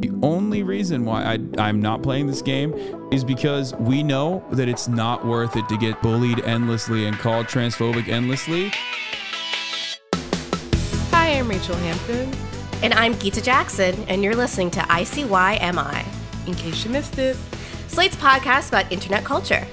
The only reason why I, I'm not playing this game is because we know that it's not worth it to get bullied endlessly and called transphobic endlessly. Hi, I'm Rachel Hampton. And I'm Gita Jackson, and you're listening to ICYMI, In case you missed it. Slate's podcast about internet culture.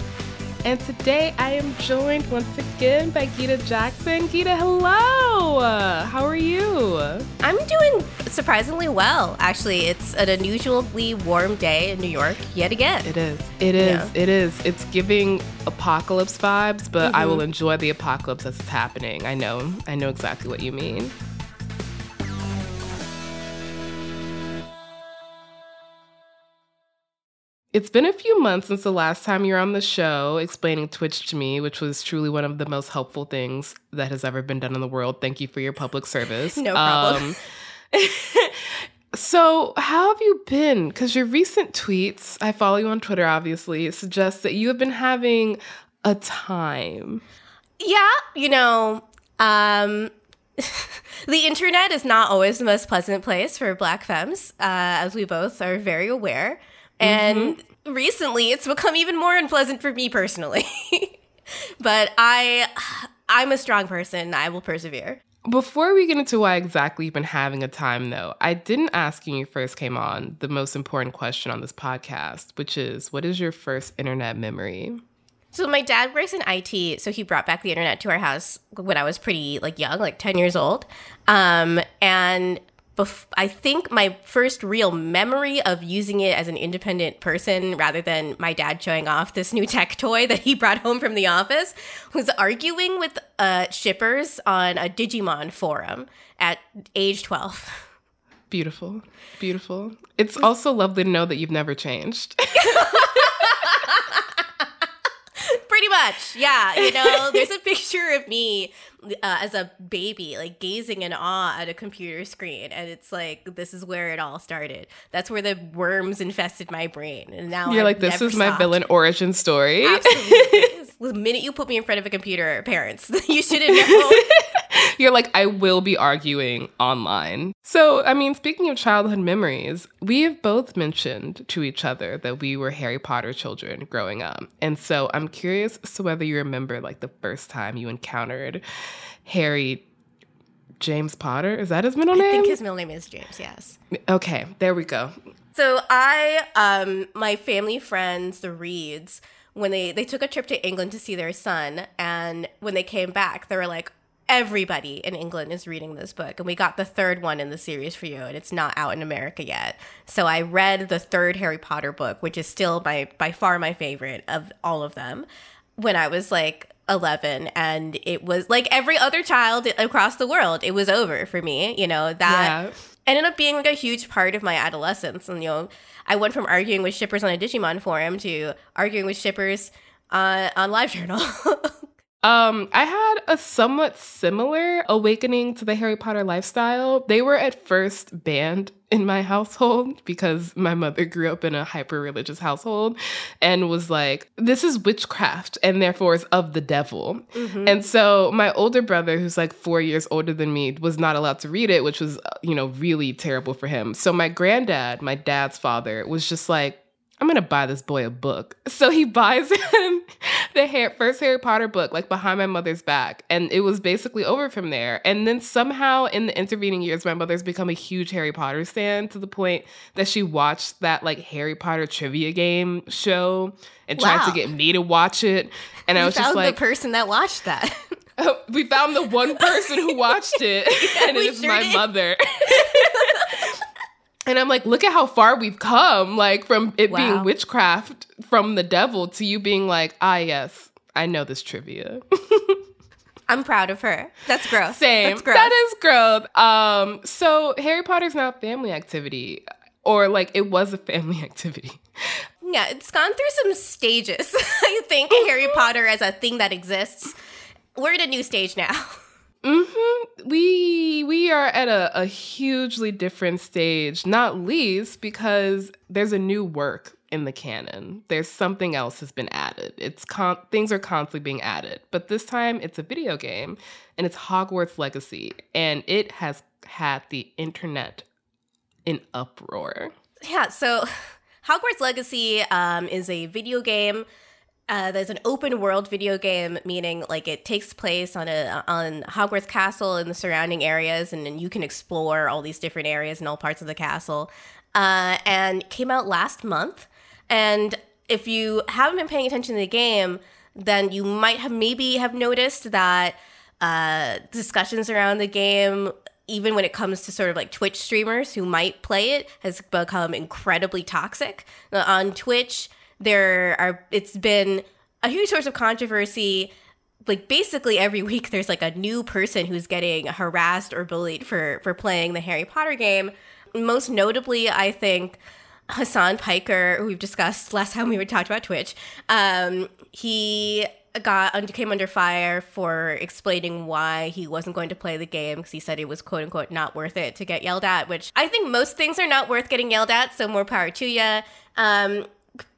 And today I am joined once again by Gita Jackson. Gita, hello! How are you? I'm doing surprisingly well. Actually, it's an unusually warm day in New York yet again. It is. It is. Yeah. It is. It's giving apocalypse vibes, but I mm-hmm. will enjoy the apocalypse as it's happening. I know. I know exactly what you mean. It's been a few months since the last time you were on the show explaining Twitch to me, which was truly one of the most helpful things that has ever been done in the world. Thank you for your public service. No problem. Um, so, how have you been? Because your recent tweets, I follow you on Twitter, obviously, suggest that you have been having a time. Yeah, you know, um, the internet is not always the most pleasant place for black femmes, uh, as we both are very aware. And recently, it's become even more unpleasant for me personally. but I, I'm a strong person. I will persevere. Before we get into why exactly you've been having a time, though, I didn't ask you when you first came on the most important question on this podcast, which is what is your first internet memory? So my dad works in IT, so he brought back the internet to our house when I was pretty like young, like 10 years old. Um, and bef- I think my first real memory of using it as an independent person rather than my dad showing off this new tech toy that he brought home from the office was arguing with uh, shippers on a Digimon forum at age 12. Beautiful. Beautiful. It's also lovely to know that you've never changed. Pretty much, yeah. You know, there's a picture of me uh, as a baby, like gazing in awe at a computer screen, and it's like this is where it all started. That's where the worms infested my brain, and now You're I've like, this is my villain origin story. Absolutely. the minute you put me in front of a computer, parents, you shouldn't know. You're like, I will be arguing online. So, I mean, speaking of childhood memories, we have both mentioned to each other that we were Harry Potter children growing up. And so I'm curious as to whether you remember like the first time you encountered Harry James Potter. Is that his middle name? I think his middle name is James. Yes. okay, there we go. So I, um, my family friends, the Reeds, when they they took a trip to England to see their son, and when they came back, they were like, everybody in England is reading this book, and we got the third one in the series for you, and it's not out in America yet. So I read the third Harry Potter book, which is still my by far my favorite of all of them, when I was like. 11 and it was like every other child across the world it was over for me you know that Yeah. ended up being like a huge part of my adolescence. And you know, I went from arguing with shippers on a Digimon forum to arguing with shippers uh, on LiveJournal. Um, I had a somewhat similar awakening to the Harry Potter lifestyle. They were at first banned in my household because my mother grew up in a hyper religious household and was like, this is witchcraft and therefore is of the devil. And so my older brother, who's like four years older than me, was not allowed to read it, which was, uh, you know, really terrible for him. So my granddad, my dad's father, was just like, I'm gonna buy this boy a book. So he buys him the Harry, first Harry Potter book, like behind my mother's back. And it was basically over from there. And then somehow in the intervening years, my mother's become a huge Harry Potter fan to the point that she watched that like Harry Potter trivia game show and wow. tried to get me to watch it. And you I was just like, the person that watched that. Oh, we found the one person who watched it, yeah, and it is sure my did. mother. And I'm like, look at how far we've come, like from it wow. being witchcraft from the devil to you being like, ah, yes, I know this trivia. I'm proud of her. That's growth. Same. That's growth. That is growth. Um, so Harry Potter's now a family activity, or like it was a family activity. Yeah, it's gone through some stages. I think Harry Potter as a thing that exists we're at a new stage now. Mm-hmm. We we are at a, a hugely different stage, not least because there's a new work in the canon. There's something else has been added. It's con- things are constantly being added, but this time it's a video game, and it's Hogwarts Legacy, and it has had the internet in uproar. Yeah. So, Hogwarts Legacy um, is a video game uh, there's an open world video game, meaning like it takes place on a on Hogwarts Castle and the surrounding areas, and, and you can explore all these different areas and all parts of the castle. Uh, and came out last month. And if you haven't been paying attention to the game, then you might have maybe have noticed that uh, discussions around the game even when it comes to sort of like Twitch streamers who might play it, has become incredibly toxic. Uh, on Twitch, there are it's been a huge source of controversy like basically every week there's like a new person who's getting harassed or bullied for for playing the Harry Potter game. Most notably, I think Hassan Piker, who we've discussed last time we were talked about Twitch. Um, he got came under fire for explaining why he wasn't going to play the game because he said it was quote unquote not worth it to get yelled at. Which I think most things are not worth getting yelled at. So more power to you. Um,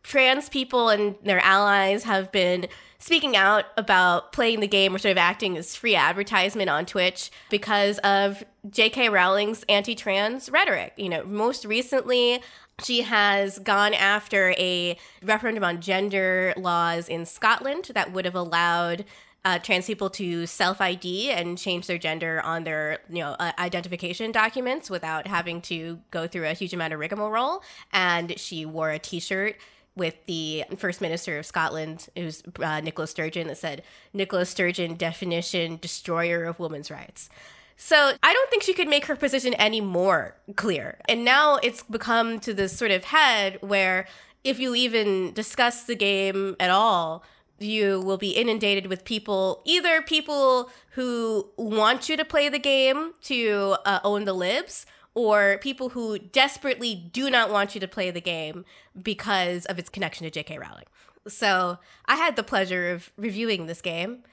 trans people and their allies have been speaking out about playing the game or sort of acting as free advertisement on Twitch because of J.K. Rowling's anti trans rhetoric. You know, most recently, she has gone after a referendum on gender laws in Scotland that would have allowed uh, trans people to self ID and change their gender on their you know uh, identification documents without having to go through a huge amount of rigmarole. And she wore a T-shirt with the First Minister of Scotland, was uh, Nicola Sturgeon, that said, Nicola Sturgeon, definition, destroyer of women's rights. So I don't think she could make her position any more clear. And now it's become to this sort of head where if you even discuss the game at all, you will be inundated with people, either people who want you to play the game to uh, own the libs, or people who desperately do not want you to play the game because of its connection to J.K. Rowling. So I had the pleasure of reviewing this game,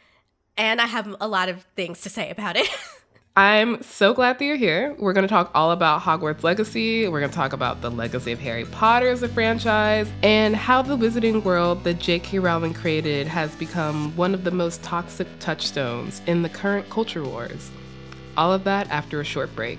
and I have a lot of things to say about it. I'm so glad that you're here. We're going to talk all about Hogwarts Legacy. We're going to talk about the legacy of Harry Potter as a franchise and how the wizarding world that J.K. Rowling created has become one of the most toxic touchstones in the current culture wars. All of that after a short break.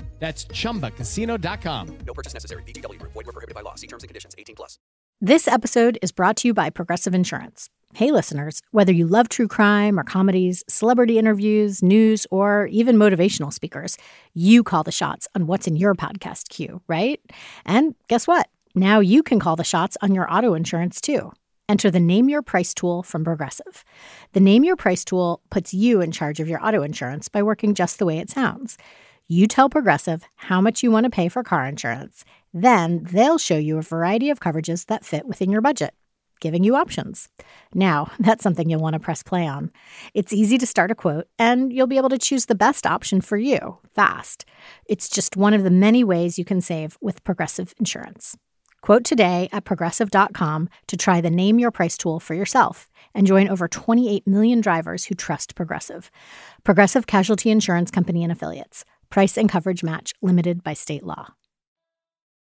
That's ChumbaCasino.com. No purchase necessary. VGW. Void were prohibited by law. See terms and conditions. 18 plus. This episode is brought to you by Progressive Insurance. Hey, listeners, whether you love true crime or comedies, celebrity interviews, news, or even motivational speakers, you call the shots on what's in your podcast queue, right? And guess what? Now you can call the shots on your auto insurance too. Enter the Name Your Price tool from Progressive. The Name Your Price tool puts you in charge of your auto insurance by working just the way it sounds. You tell Progressive how much you want to pay for car insurance. Then they'll show you a variety of coverages that fit within your budget, giving you options. Now, that's something you'll want to press play on. It's easy to start a quote, and you'll be able to choose the best option for you fast. It's just one of the many ways you can save with Progressive Insurance. Quote today at progressive.com to try the Name Your Price tool for yourself and join over 28 million drivers who trust Progressive. Progressive Casualty Insurance Company and Affiliates. Price and coverage match limited by state law.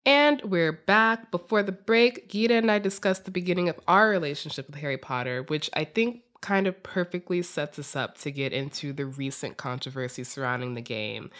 And we're back. Before the break, Gita and I discussed the beginning of our relationship with Harry Potter, which I think kind of perfectly sets us up to get into the recent controversy surrounding the game.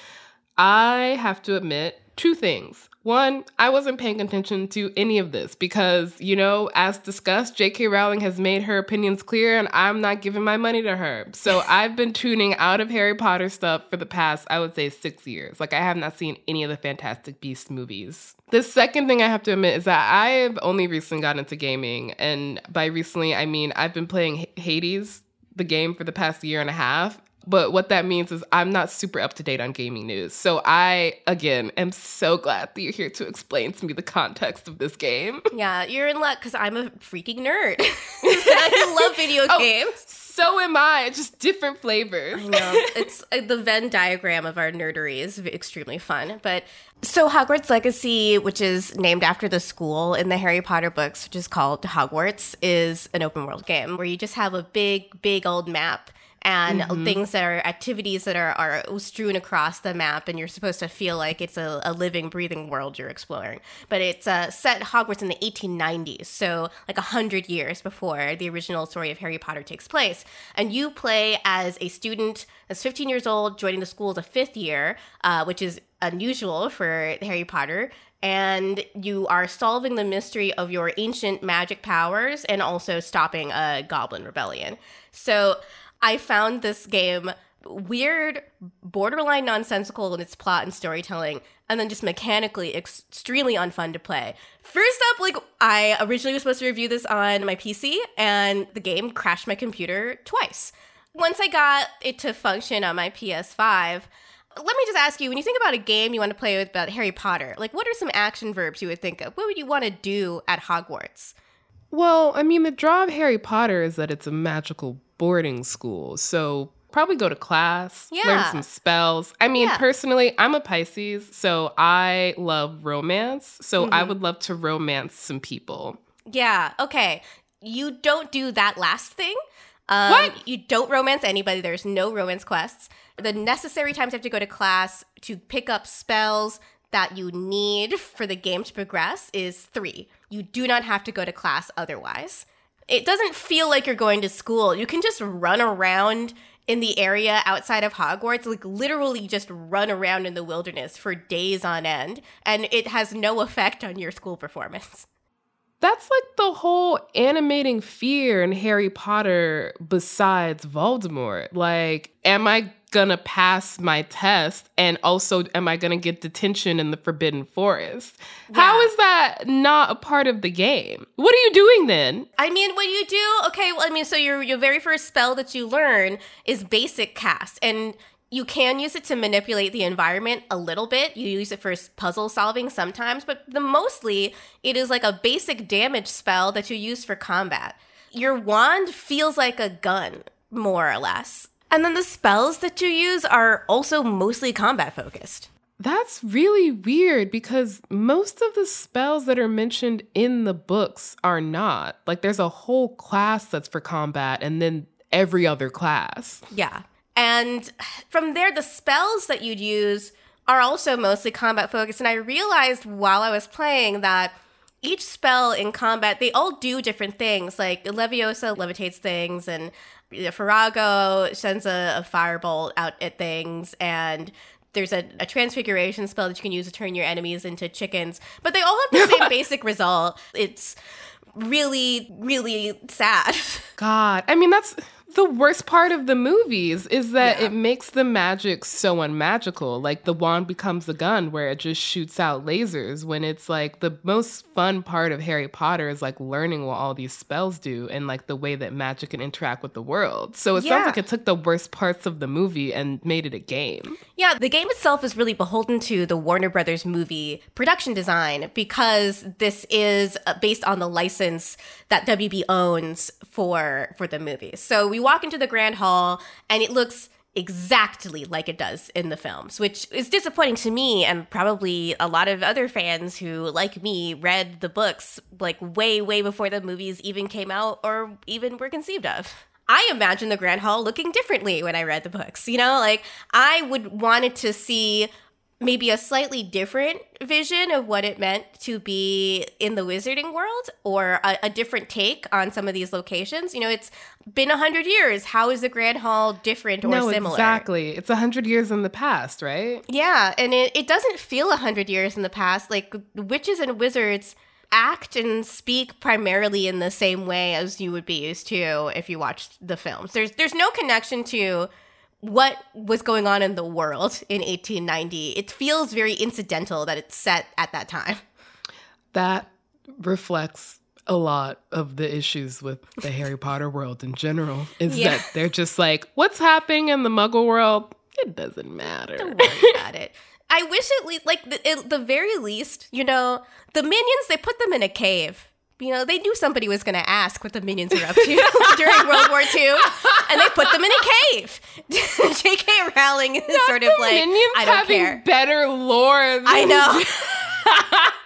I have to admit two things. One, I wasn't paying attention to any of this because, you know, as discussed, J.K. Rowling has made her opinions clear and I'm not giving my money to her. So I've been tuning out of Harry Potter stuff for the past, I would say, six years. Like, I have not seen any of the Fantastic Beasts movies. The second thing I have to admit is that I've only recently gotten into gaming. And by recently, I mean I've been playing Hades, the game, for the past year and a half. But what that means is I'm not super up to date on gaming news. So I, again, am so glad that you're here to explain to me the context of this game. Yeah, you're in luck because I'm a freaking nerd. I love video Oh, games. So am I, just different flavors. I know. It's uh, the Venn diagram of our nerdery is extremely fun. But so Hogwarts Legacy, which is named after the school in the Harry Potter books, which is called Hogwarts, is an open world game where you just have a big, big old map and things that are activities that are, are strewn across the map and you're supposed to feel like it's a, a living breathing world you're exploring. But it's uh, set hogwarts in the 1890s so like 100 years before the original story of harry potter takes place. And you play as a student that's 15 years old joining the school as a fifth year uh, which is unusual for harry potter and you are solving the mystery of your ancient magic powers and also stopping a goblin rebellion. So I found this game weird, borderline nonsensical in its plot and storytelling, and then just mechanically extremely unfun to play. First up, like I originally was supposed to review this on my PC, and the game crashed my computer twice. Once I got it to function on my PS5, let me just ask you when you think about a game you want to play with about Harry Potter, like what are some action verbs you would think of? What would you want to do at Hogwarts? Well, I mean, the draw of Harry Potter is that it's a magical boarding school. So probably go to class, learn some spells. I mean, Yeah. personally, I'm a Pisces, so I love romance. So Mm-hmm. I would love to romance some people. Yeah, okay. You don't do that last thing. Um, What? You don't romance anybody. There's no romance quests. The necessary times you have to go to class to pick up spells that you need for the game to progress is three. You do not have to go to class otherwise. It doesn't feel like you're going to school. You can just run around in the area outside of Hogwarts, like literally just run around in the wilderness for days on end, and it has no effect on your school performance. That's like the whole animating fear in Harry Potter besides Voldemort. Like, am I gonna pass my test? And also, am I gonna get detention in the Forbidden Forest? How Yeah. is that not a part of the game? What are you doing then? I mean, what you do, okay, well, I mean, so your your very first spell that you learn is basic cast, and you can use it to manipulate the environment a little bit. You use it for puzzle solving sometimes, but the mostly it is like a basic damage spell that you use for combat. Your wand feels like a gun, more or less. And then the spells that you use are also mostly combat focused. That's really weird because most of the spells that are mentioned in the books are not. Like, there's a whole class that's for combat, and then every other class. Yeah. And from there, the spells that you'd use are also mostly combat focused. And I realized while I was playing that each spell in combat, they all do different things. Like Leviosa levitates things, and Farago sends a, a firebolt out at things, and there's a, a transfiguration spell that you can use to turn your enemies into chickens. But they all have the same basic result. It's really, really sad. God, I mean, that's the worst part of the movies is that Yeah. it makes the magic so unmagical. Like the wand becomes a gun where it just shoots out lasers when it's like the most fun part of Harry Potter is like learning what all these spells do and like the way that magic can interact with the world. So it Yeah. sounds like it took the worst parts of the movie and made it a game. Yeah, the game itself is really beholden to the Warner Brothers movie production design because this is uh, based on the license that WB owns for for the movie. So we walk into the Grand Hall and it looks exactly like it does in the films, which is disappointing to me and probably a lot of other fans who like me read the books like way way before the movies even came out or even were conceived of. I imagine the Grand Hall looking differently when I read the books. You know, like I would wanted to see maybe a slightly different vision of what it meant to be in the wizarding world or a, a different take on some of these locations. You know, it's been a hundred years. How is the Grand Hall different or no, similar? exactly. It's a hundred years in the past, right? Yeah, and it, it doesn't feel a hundred years in the past. Like witches and wizards act and speak primarily in the same way as you would be used to if you watched the films. There's there's no connection to what was going on in the world in 1890. It feels very incidental that it's set at that time. That reflects a lot of the issues with the Harry Potter world in general. Is Yeah. that they're just like, what's happening in the Muggle world? It doesn't matter. Don't worry about it. I wish at least, like, the, at the very least, you know, the minions, they put them in a cave. You know, they knew somebody was going to ask what the minions were up to during World War II, and they put them in a cave. J.K. Rowling is sort of like, I don't having care. better lore. Than I know.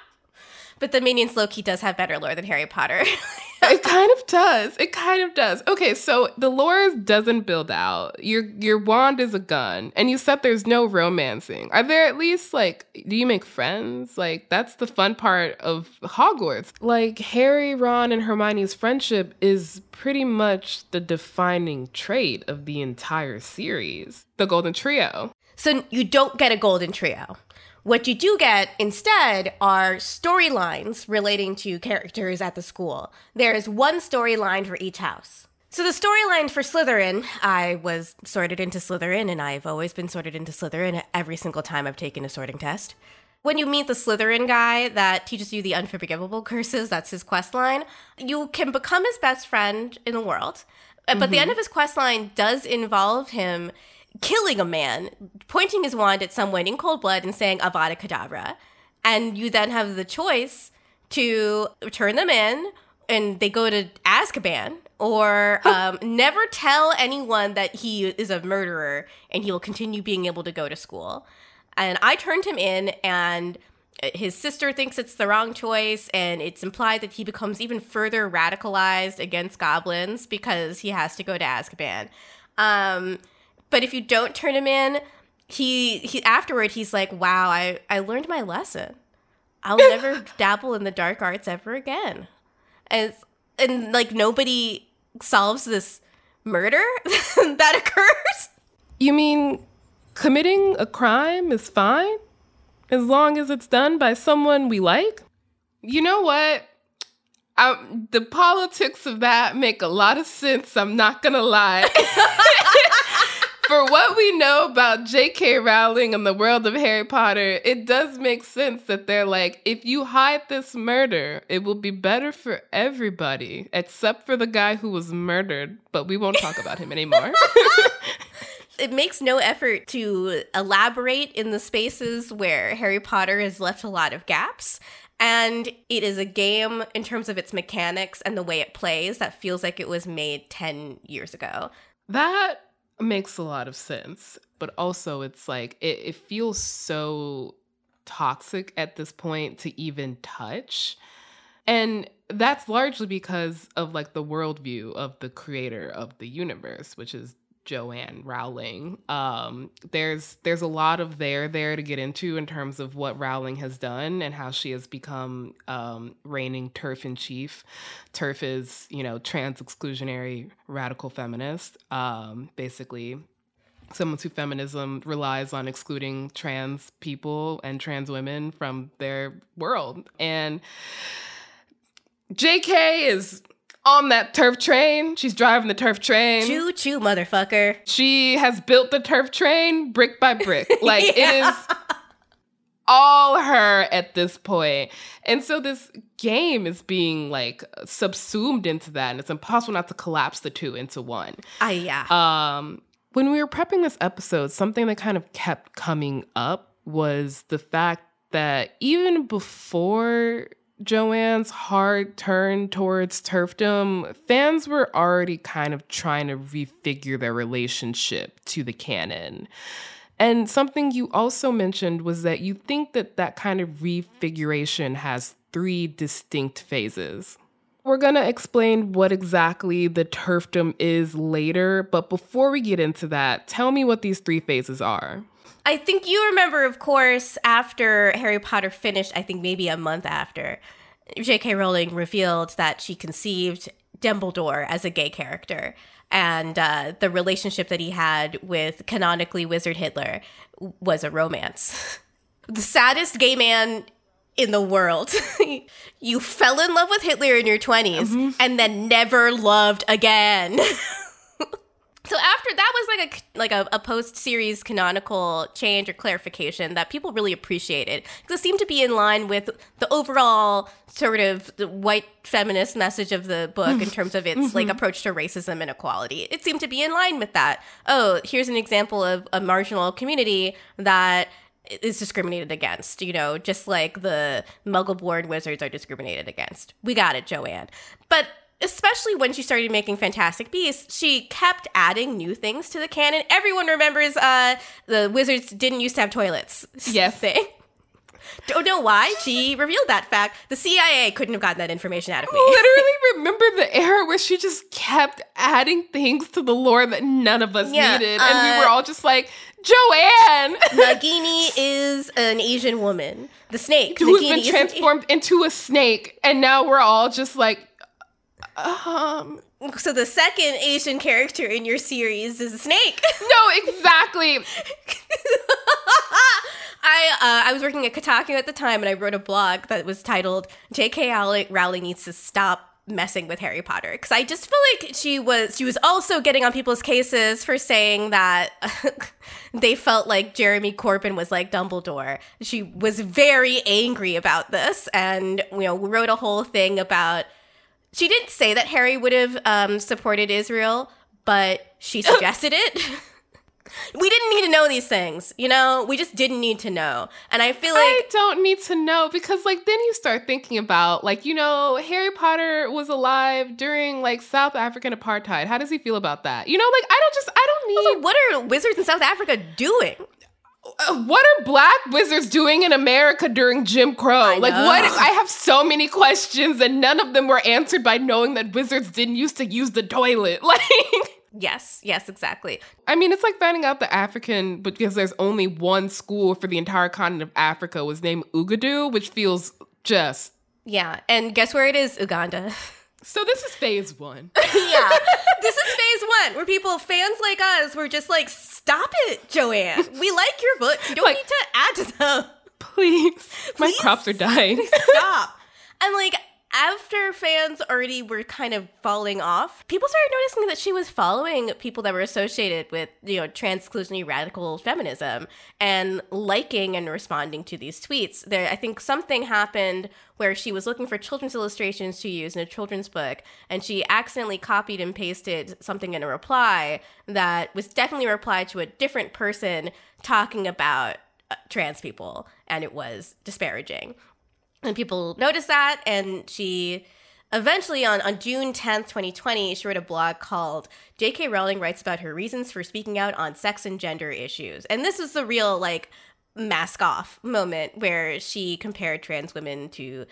but the minions Loki does have better lore than Harry Potter. it kind of does. It kind of does. Okay, so the lore doesn't build out. Your your wand is a gun, and you said there's no romancing. Are there at least like do you make friends? Like that's the fun part of Hogwarts. Like Harry, Ron, and Hermione's friendship is pretty much the defining trait of the entire series. The Golden Trio. So you don't get a golden trio. What you do get instead are storylines relating to characters at the school. There is one storyline for each house. So the storyline for Slytherin, I was sorted into Slytherin, and I've always been sorted into Slytherin every single time I've taken a sorting test. When you meet the Slytherin guy that teaches you the unforgivable curses, that's his quest line, you can become his best friend in the world. But the mm-hmm. end of his quest line does involve him killing a man, pointing his wand at someone in cold blood and saying Avada Kedavra. And you then have the choice to turn them in and they go to Azkaban or um, never tell anyone that he is a murderer and he will continue being able to go to school. And I turned him in and his sister thinks it's the wrong choice and it's implied that he becomes even further radicalized against goblins because he has to go to Azkaban. Um, but if you don't turn him in, he he afterward he's like, "Wow, I I learned my lesson. I'll never dabble in the dark arts ever again." And and like nobody solves this murder that occurs. You mean committing a crime is fine as long as it's done by someone we like? You know what? Um, the politics of that make a lot of sense. I'm not gonna lie. For what we know about J.K. Rowling and the world of Harry Potter, it does make sense that they're like, if you hide this murder, it will be better for everybody, except for the guy who was murdered. But we won't talk about him anymore. it makes no effort to elaborate in the spaces where Harry Potter has left a lot of gaps. And it is a game in terms of its mechanics and the way it plays that feels like it was made 10 years ago. That makes a lot of sense. But also, it's like, it, it feels so toxic at this point to even touch. And that's largely because of like the worldview of the creator of the universe, which is Joanne Rowling. Um, there's there's a lot of there there to get into in terms of what Rowling has done and how she has become um, reigning turf in chief. Turf is you know trans exclusionary radical feminist. Um, basically, someone who feminism relies on excluding trans people and trans women from their world and JK is on that turf train. She's driving the turf train. Choo choo, motherfucker. She has built the turf train brick by brick. Like it is all her at this point. And so this game is being like subsumed into that and it's impossible not to collapse the two into one. Ah, yeah. Um when we were prepping this episode, something that kind of kept coming up was the fact that even before Joanne's hard turn towards turfdom, fans were already kind of trying to refigure their relationship to the canon. And something you also mentioned was that you think that that kind of refiguration has three distinct phases. We're going to explain what exactly the turfdom is later, but before we get into that, tell me what these three phases are. I think you remember, of course, after Harry Potter finished, I think maybe a month after, J.K. Rowling revealed that she conceived Dumbledore as a gay character. And uh, the relationship that he had with canonically Wizard Hitler was a romance. the saddest gay man in the world. you fell in love with Hitler in your 20s mm-hmm. and then never loved again. So after that was like a like a, a post series canonical change or clarification that people really appreciated because it seemed to be in line with the overall sort of the white feminist message of the book in terms of its mm-hmm. like approach to racism and equality. It seemed to be in line with that. Oh, here's an example of a marginal community that is discriminated against, you know, just like the muggle born wizards are discriminated against. We got it, Joanne. But especially when she started making Fantastic Beasts, she kept adding new things to the canon. Everyone remembers uh, the wizards didn't used to have toilets. Yes. Thing. Don't know why she revealed that fact. The CIA couldn't have gotten that information out of me. Literally remember the era where she just kept adding things to the lore that none of us yeah, needed. Uh, and we were all just like, Joanne! Nagini is an Asian woman. The snake. Who's been transformed into a snake. And now we're all just like, um. So the second Asian character in your series is a snake. No, exactly. I uh, I was working at Kotaku at the time, and I wrote a blog that was titled "J.K. Rowling needs to stop messing with Harry Potter because I just feel like she was she was also getting on people's cases for saying that they felt like Jeremy Corbyn was like Dumbledore. She was very angry about this, and you know wrote a whole thing about she didn't say that Harry would have um, supported Israel, but she suggested it. we didn't need to know these things, you know? We just didn't need to know. And I feel like I don't need to know because like then you start thinking about like, you know, Harry Potter was alive during like South African apartheid. How does he feel about that? You know, like I don't just I don't need also, what are wizards in South Africa doing? Uh, what are black wizards doing in America during Jim Crow? Like what I have so many questions and none of them were answered by knowing that wizards didn't used to use the toilet. Like Yes, yes, exactly. I mean, it's like finding out the African because there's only one school for the entire continent of Africa was named Uagadou, which feels just Yeah, and guess where it is? Uganda. So this is phase one. yeah, this is phase one, where people, fans like us, were just like, "Stop it, Joanne. We like your books. You don't like, need to add to them. Please, please my crops are dying. Stop." And like, after fans already were kind of falling off, people started noticing that she was following people that were associated with, you know, transclusionary radical feminism and liking and responding to these tweets. There, I think something happened where she was looking for children's illustrations to use in a children's book, and she accidentally copied and pasted something in a reply that was definitely a reply to a different person talking about uh, trans people, and it was disparaging. And people noticed that, and she eventually on, on June 10th, 2020, she wrote a blog called J.K. Rowling Writes About Her Reasons for Speaking Out on Sex and Gender Issues. And this is the real, like, mask off moment where she compared trans women to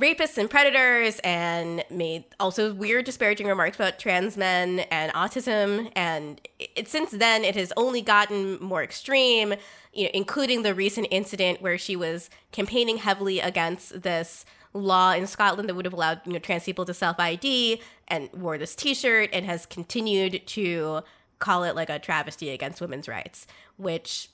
rapists and predators and made also weird disparaging remarks about trans men and autism and it, since then it has only gotten more extreme you know, including the recent incident where she was campaigning heavily against this law in Scotland that would have allowed you know trans people to self ID and wore this T-shirt and has continued to call it like a travesty against women's rights, which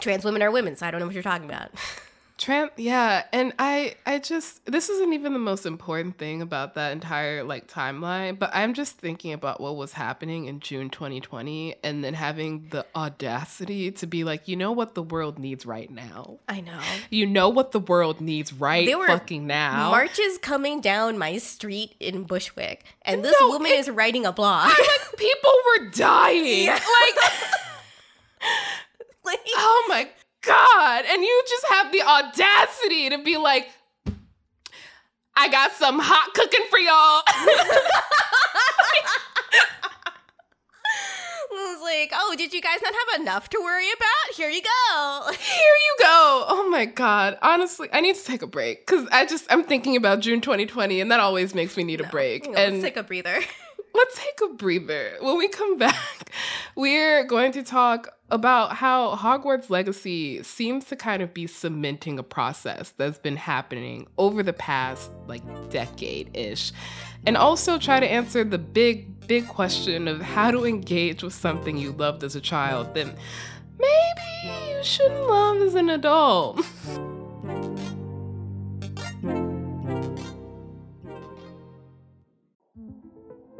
trans women are women, so I don't know what you're talking about. Tramp, yeah, and I, I just this isn't even the most important thing about that entire like timeline, but I'm just thinking about what was happening in June 2020, and then having the audacity to be like, you know what the world needs right now. I know. You know what the world needs right There were fucking now. Marches coming down my street in Bushwick, and this No, woman it- is writing a blog. like people were dying. Like, Like, oh my god! And you just have the audacity to be like, I got some hot cooking for y'all. I was like, oh, did you guys not have enough to worry about? Here you go. Here you go. Oh my god. Honestly, I need to take a break because I just I'm thinking about June 2020, and that always makes me need a break. Know, and let's take a breather. let's take a breather. When we come back, we're going to talk about how Hogwarts Legacy seems to kind of be cementing a process that's been happening over the past like decade ish. And also try to answer the big, big question of how to engage with something you loved as a child that maybe you shouldn't love as an adult.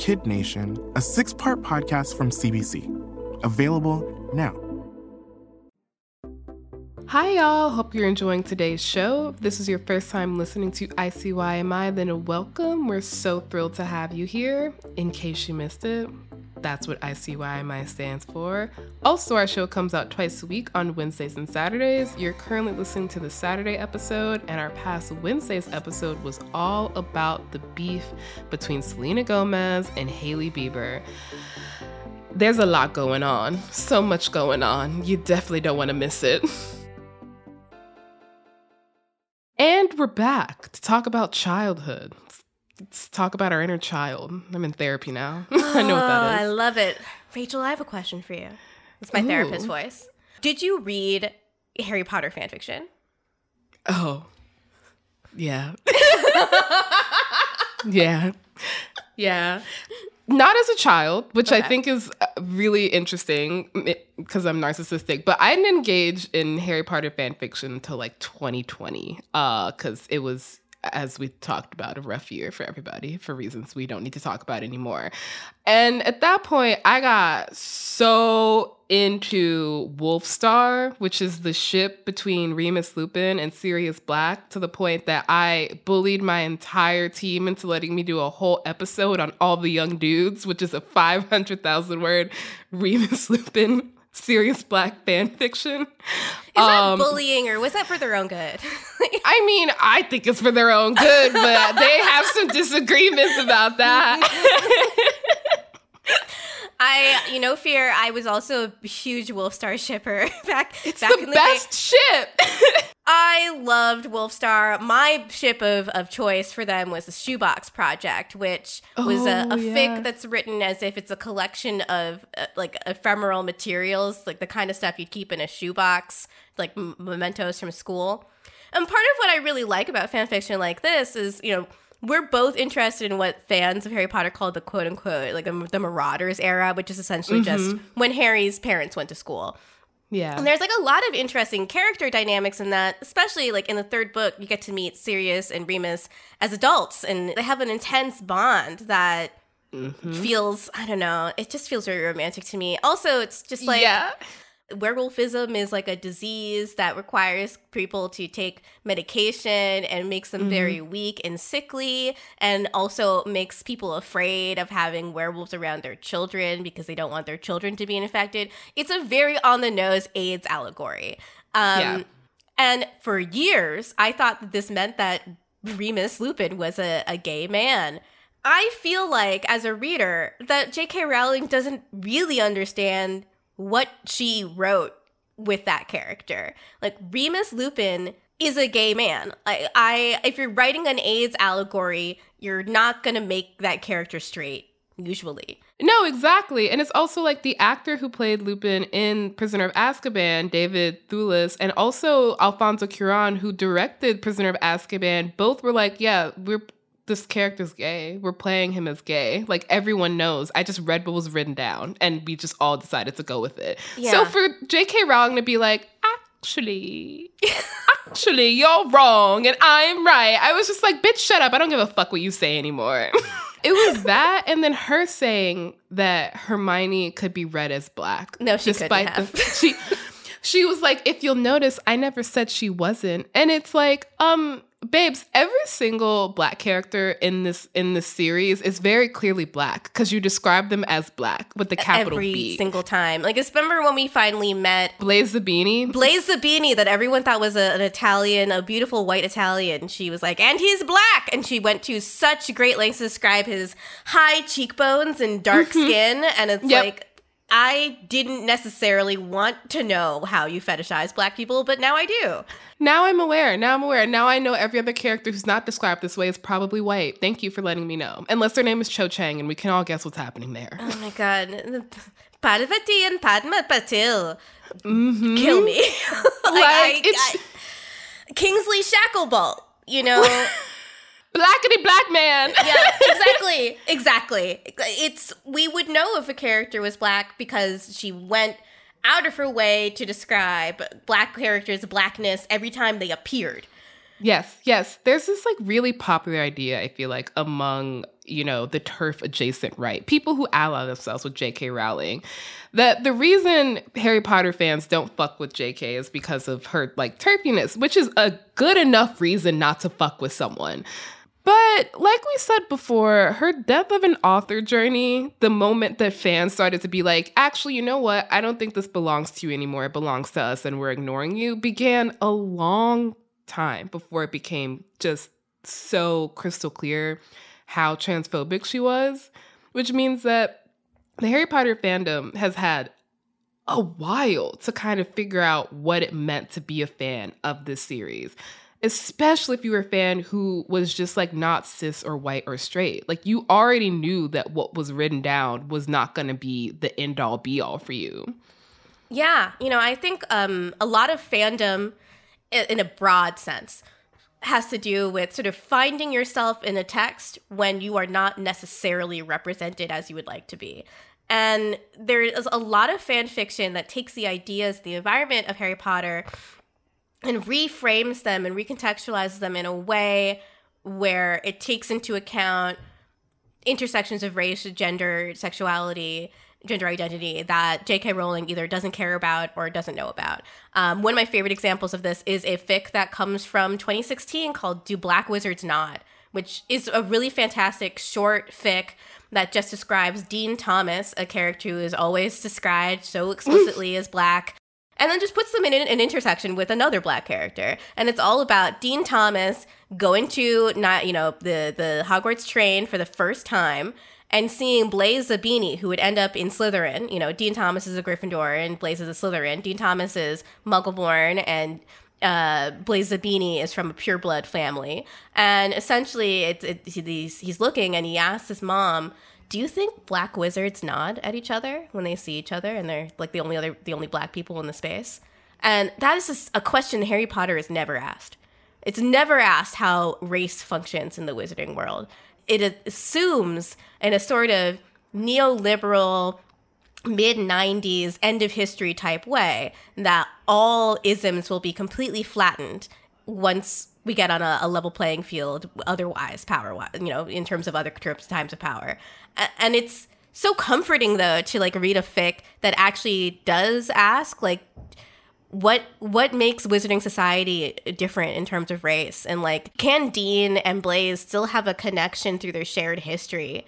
Kid Nation, a six part podcast from CBC. Available now. Hi, y'all. Hope you're enjoying today's show. If this is your first time listening to ICYMI, then welcome. We're so thrilled to have you here. In case you missed it, that's what ICYMI stands for. Also, our show comes out twice a week on Wednesdays and Saturdays. You're currently listening to the Saturday episode, and our past Wednesday's episode was all about the beef between Selena Gomez and Hailey Bieber. There's a lot going on, so much going on. You definitely don't want to miss it. And we're back to talk about childhood. Let's, talk about our inner child. I'm in therapy now. I know what Oh, I love it. Rachel, I have a question for you. It's my therapist voice. Did you read Harry Potter fanfiction? Oh, yeah. yeah. Yeah. Not as a child, which I think is uh, really interesting because I'm narcissistic, but I didn't engage in Harry Potter fan fiction until like 2020 because it was, as we talked about, a rough year for everybody for reasons we don't need to talk about anymore. And at that point, I got so into Wolfstar, which is the ship between Remus Lupin and Sirius Black, to the point that I bullied my entire team into letting me do a whole episode on all the young dudes, which is a 500,000 word Remus Lupin Sirius Black fan fiction. Is that Um, bullying or was that for their own good? I mean, I think it's for their own good, but they have some disagreements about that. I, you know, fear. I was also a huge Wolfstar shipper back. It's back the in the best Day. ship. I loved Wolfstar. My ship of, of choice for them was the Shoebox Project, which was a, Oh, a yeah. fic that's written as if it's a collection of uh, like ephemeral materials, like the kind of stuff you'd keep in a shoebox, like m- mementos from school. And part of what I really like about fan fiction like this is, you know, we're both interested in what fans of Harry Potter call the quote unquote, like the, the Marauders era, which is essentially just when Harry's parents went to school. Yeah. And there's like a lot of interesting character dynamics in that, especially like in the third book, you get to meet Sirius and Remus as adults, and they have an intense bond that mm-hmm. feels, I don't know, it just feels very romantic to me. Also, it's just like yeah. Werewolfism is like a disease that requires people to take medication and makes them very weak and sickly and also makes people afraid of having werewolves around their children because they don't want their children to be infected it's a very on the nose aids allegory um, Yeah. and for years i thought that this meant that remus lupin was a, a gay man I feel like as a reader that J.K. Rowling doesn't really understand what she wrote with that character. Like Remus Lupin is a gay man. I, I if you're writing an AIDS allegory, you're not gonna make that character straight usually. No, exactly. And it's also like the actor who played Lupin in Prisoner of Azkaban, David Thewlis, and also Alfonso Cuarón, who directed Prisoner of Azkaban, both were like, yeah, we're this character's gay. We're playing him as gay. Like everyone knows. I just read what was written down and we just all decided to go with it. Yeah. So for J.K. Rowling to be like, actually, actually, you're wrong and I'm right. I was just like, bitch, shut up. I don't give a fuck what you say anymore. it was that and then her saying that Hermione could be read as black. No, she couldn't have. the she she was like, if you'll notice, I never said she wasn't. And it's like, um, babes, every single black character in this in this series is very clearly black because you describe them as black with the capital B. Every B. single time. Like, I remember when we finally met Blaise Zabini. Blaze the Beanie that everyone thought was a, an Italian, a beautiful white Italian. She was like, and he's black. And she went to such great lengths to describe his high cheekbones and dark mm-hmm. skin. And it's Yep. like, I didn't necessarily want to know how you fetishize black people, but now I do. Now I'm aware. Now I'm aware. Now I know every other character who's not described this way is probably white. Thank you for letting me know. Unless their name is Cho Chang and we can all guess what's happening there. Oh my god. Parvati and Padma Patil. Mhm. Kill me. like, Like, I, it's- I- Kingsley Shacklebolt, you know? Blackity black man. yeah, exactly. Exactly. It's we would know if a character was black because she went out of her way to describe black characters' blackness every time they appeared. Yes, yes. There's this like really popular idea, I feel like, among, you know, the turf adjacent right, people who ally themselves with J.K. Rowling, that the reason Harry Potter fans don't fuck with J.K. is because of her like turfiness, which is a good enough reason not to fuck with someone. But like we said before, her death of an author journey, the moment that fans started to be like, actually, you know what? I don't think this belongs to you anymore. It belongs to us and we're ignoring you, began a long time before it became just so crystal clear how transphobic she was, which means that the Harry Potter fandom has had a while to kind of figure out what it meant to be a fan of this series. Especially if you were a fan who was just like not cis or white or straight. Like you already knew that what was written down was not going to be the end all be all for you. Yeah, you know, I think um, a lot of fandom, in a broad sense, has to do with sort of finding yourself in a text when you are not necessarily represented as you would like to be. And there is a lot of fan fiction that takes the ideas, the environment of Harry Potter, and reframes them and recontextualizes them in a way where it takes into account intersections of race, gender, sexuality, gender identity that J.K. Rowling either doesn't care about or doesn't know about. Um, one of my favorite examples of this is a fic that comes from 2016 called Do Black Wizards Not? which is a really fantastic short fic that just describes Dean Thomas, a character who is always described so explicitly as black, and then just puts them in an, intersection with another black character. And it's all about Dean Thomas going to not you know the the Hogwarts train for the first time and seeing Blaise Zabini, who would end up in Slytherin. You know, Dean Thomas is a Gryffindor and Blaise is a Slytherin. Dean Thomas is Muggleborn and uh, Blaise Zabini is from a pureblood family. And essentially, it's it, he's, he's looking and he asks his mom, do you think black wizards nod at each other when they see each other and they're like the only other the only black people in the space? And that is a question harry potter is never asked. It's never asked how race functions in the wizarding world. It assumes in a sort of neoliberal mid 90s end of history type way that all isms will be completely flattened once we get on a, a level playing field otherwise power wise you know in terms of other terms times of power. And it's so comforting though to like read a fic that actually does ask like what what makes wizarding society different in terms of race? And like can dean and blaise still have a connection through their shared history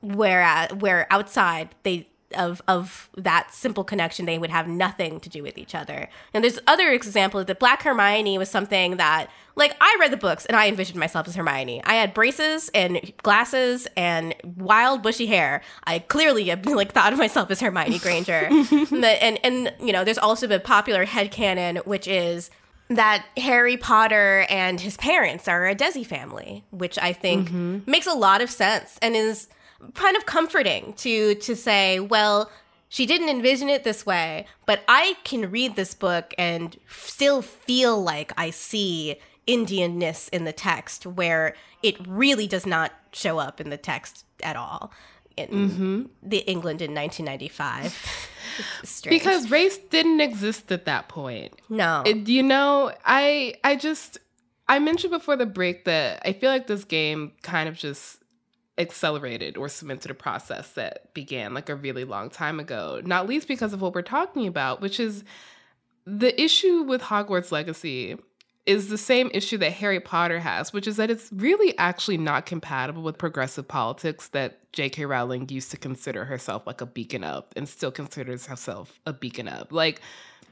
where uh, where outside they of of that simple connection they would have nothing to do with each other. And there's other examples that black hermione was something that like i read the books and i envisioned myself as hermione. I had braces and glasses and wild bushy hair. I clearly like thought of myself as hermione granger. And and you know there's also the popular head headcanon which is that Harry Potter and his parents are a Desi family, which I think mm-hmm. makes a lot of sense and is kind of comforting to to say, well, she didn't envision it this way, but I can read this book and still feel like I see Indianness in the text where it really does not show up in the text at all in mm-hmm. the England in 1995. Strange. Because race didn't exist at that point. no. It- you know, I I just I mentioned before the break that I feel like this game kind of just accelerated or cemented a process that began like a really long time ago. Not least because of what we're talking about, which is the issue with Hogwarts Legacy is the same issue that Harry Potter has, which is that it's really actually not compatible with progressive politics that J.K. Rowling used to consider herself like a beacon of and still considers herself a beacon of. Like,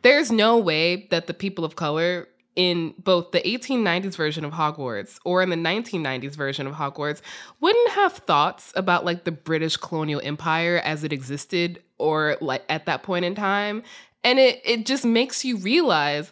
there's no way that the people of color in both the 1890s version of Hogwarts or in the 1990s version of Hogwarts wouldn't have thoughts about like the British colonial empire as it existed or like at that point in time. And it it just makes you realize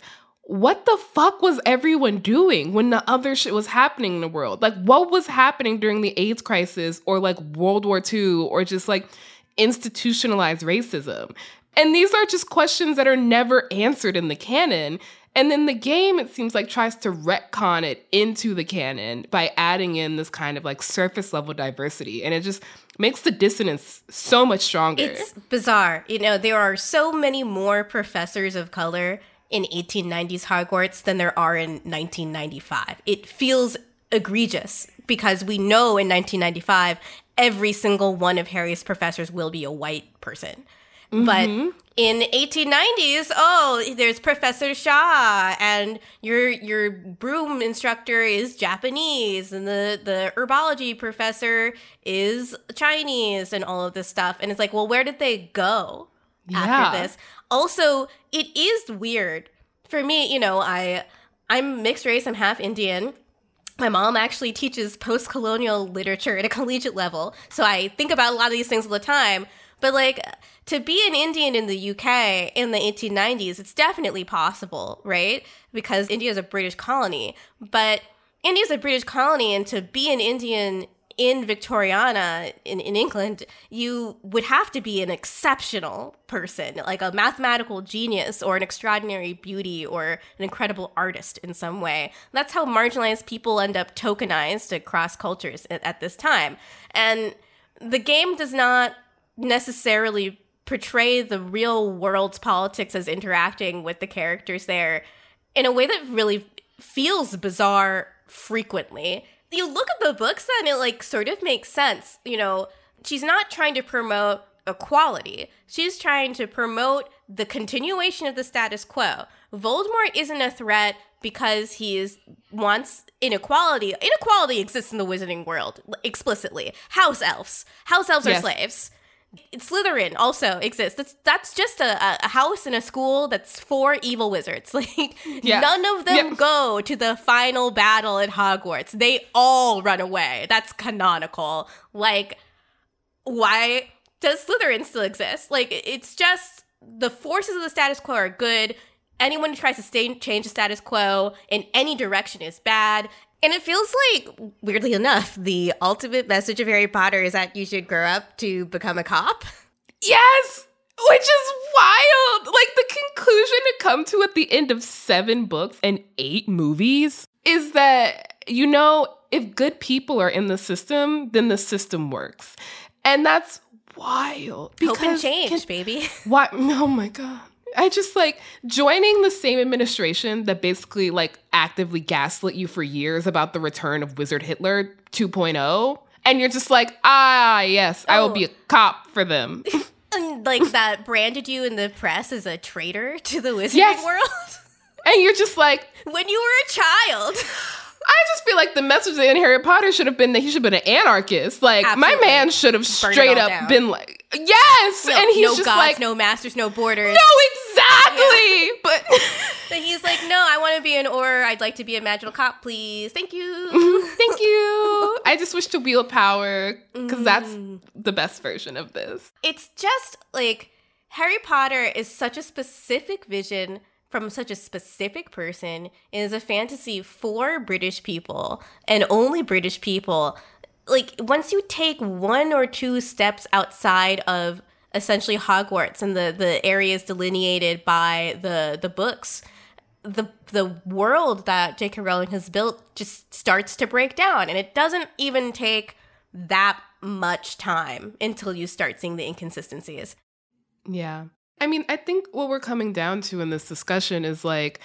what the fuck was everyone doing when the other shit was happening in the world? Like, what was happening during the AIDS crisis or like World War II or just like institutionalized racism? And these are just questions that are never answered in the canon. And then the game, it seems like, tries to retcon it into the canon by adding in this kind of like surface level diversity. And it just makes the dissonance so much stronger. It's bizarre. You know, there are so many more professors of color in 1890s Hogwarts than there are in 1995. It feels egregious because we know in 1995 every single one of Harry's professors will be a white person. But mm-hmm. in 1890s, oh, there's Professor Shah, and your your broom instructor is Japanese, and the the herbology professor is Chinese, and all of this stuff. And it's like, well, where did they go Yeah. after this? Also, it is weird for me. You know, I I'm mixed race. I'm half Indian. My mom actually teaches post colonial literature at a collegiate level. So I think about a lot of these things all the time. But like to be an Indian in the UK in the 1890s, it's definitely possible, right? Because India is a British colony. But India is a British colony, and to be an Indian in Victoriana in, in England, you would have to be an exceptional person, like a mathematical genius or an extraordinary beauty or an incredible artist in some way. That's how marginalized people end up tokenized across cultures at, at this time. And the game does not necessarily portray the real world's politics as interacting with the characters there in a way that really feels bizarre frequently. You look at the books and it like sort of makes sense. You know, she's not trying to promote equality. She's trying to promote the continuation of the status quo. Voldemort isn't a threat because he is wants inequality. Inequality exists in the wizarding world explicitly. House elves. House elves are slaves. Slytherin also exists. That's that's just a, a- house in a school that's for evil wizards. Like Yeah. none of them Yep. go to the final battle at Hogwarts. They all run away. That's canonical. Like why does Slytherin still exist? Like it's just the forces of the status quo are good. Anyone who tries to stay, change the status quo in any direction is bad. And it feels like, weirdly enough, the ultimate message of Harry Potter is that you should grow up to become a cop. Yes! Which is wild. Like the conclusion to come to at the end of seven books and eight movies is that, you know, if good people are in the system, then the system works. And that's wild. Hope and change, can- baby. Why? Oh my god. I just like joining the same administration that basically like actively gaslit you for years about the return of Wizard Hitler 2.0. And you're just like, ah, yes, I will Oh. be a cop for them. And like that branded you in the press as a traitor to the wizarding Yes. world and you're just like, when you were a child. I just feel like the message in Harry Potter should have been that he should have been an anarchist. Like, my man should have straight up down. been like, yes! No, and he's no just gods, like, no masters, no borders. no, exactly! But. But he's like, no, I want to be an or. I'd like to be a magical cop, please. Thank you. Thank you. I just wish to wield power because that's Mm. the best version of this. it's just like Harry Potter is such a specific vision from such a specific person is a fantasy for British people and only British people. Like, once you take one or two steps outside of essentially Hogwarts and the, the areas delineated by the, the books, the the world that J.K. Rowling has built just starts to break down, and it doesn't even take that much time until you start seeing the inconsistencies. Yeah. I mean, I think what we're coming down to in this discussion is like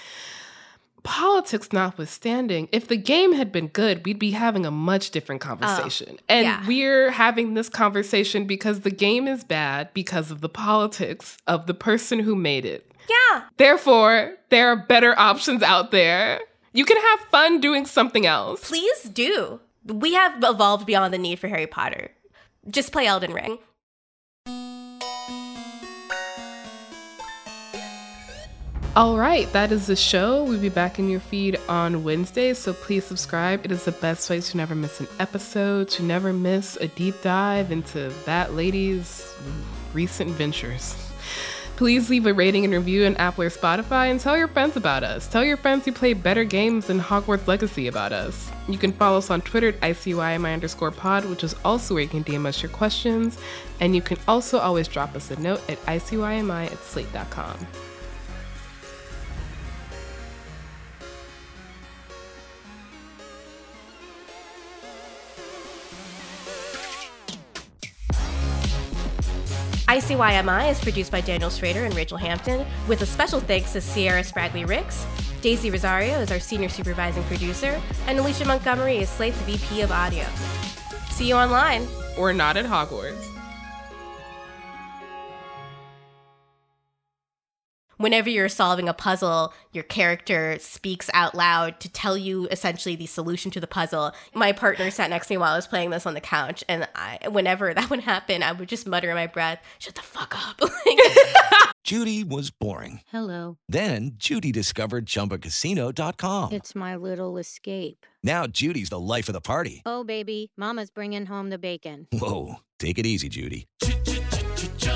politics notwithstanding, if the game had been good, we'd be having a much different oh, conversation. and yeah. we're having this conversation because the game is bad because of the politics of the person who made it. Yeah. Therefore, there are better options out there. You can have fun doing something else. Please do. We have evolved beyond the need for Harry Potter. Just play Elden Ring. All right, that is the show. We'll be back in your feed on Wednesday, so please subscribe. It is the best way to never miss an episode, to never miss a deep dive into that lady's recent ventures. Please leave a rating and review in Apple or Spotify and tell your friends about us. Tell your friends who play better games than Hogwarts Legacy about us. You can follow us on Twitter at ICYMI underscore pod, which is also where you can DM us your questions. And you can also always drop us a note at ICYMI at slate.com. ICYMI is produced by Daniel Schrader and Rachel Hampton, with a special thanks to Sierra Spragley Ricks. Daisy Rosario is our senior supervising producer, and Alicia Montgomery is Slate's VP of audio. See you online. Or not at Hogwarts. Whenever you're solving a puzzle, your character speaks out loud to tell you essentially the solution to the puzzle. My partner sat next to me while I was playing this on the couch, and I, whenever that would happen, I would just mutter in my breath, "Shut the fuck up!" Judy was boring. Hello. Then Judy discovered ChumbaCasino.com. It's my little escape. Now Judy's the life of the party. Oh, baby, Mama's bringing home the bacon. Whoa, take it easy, Judy.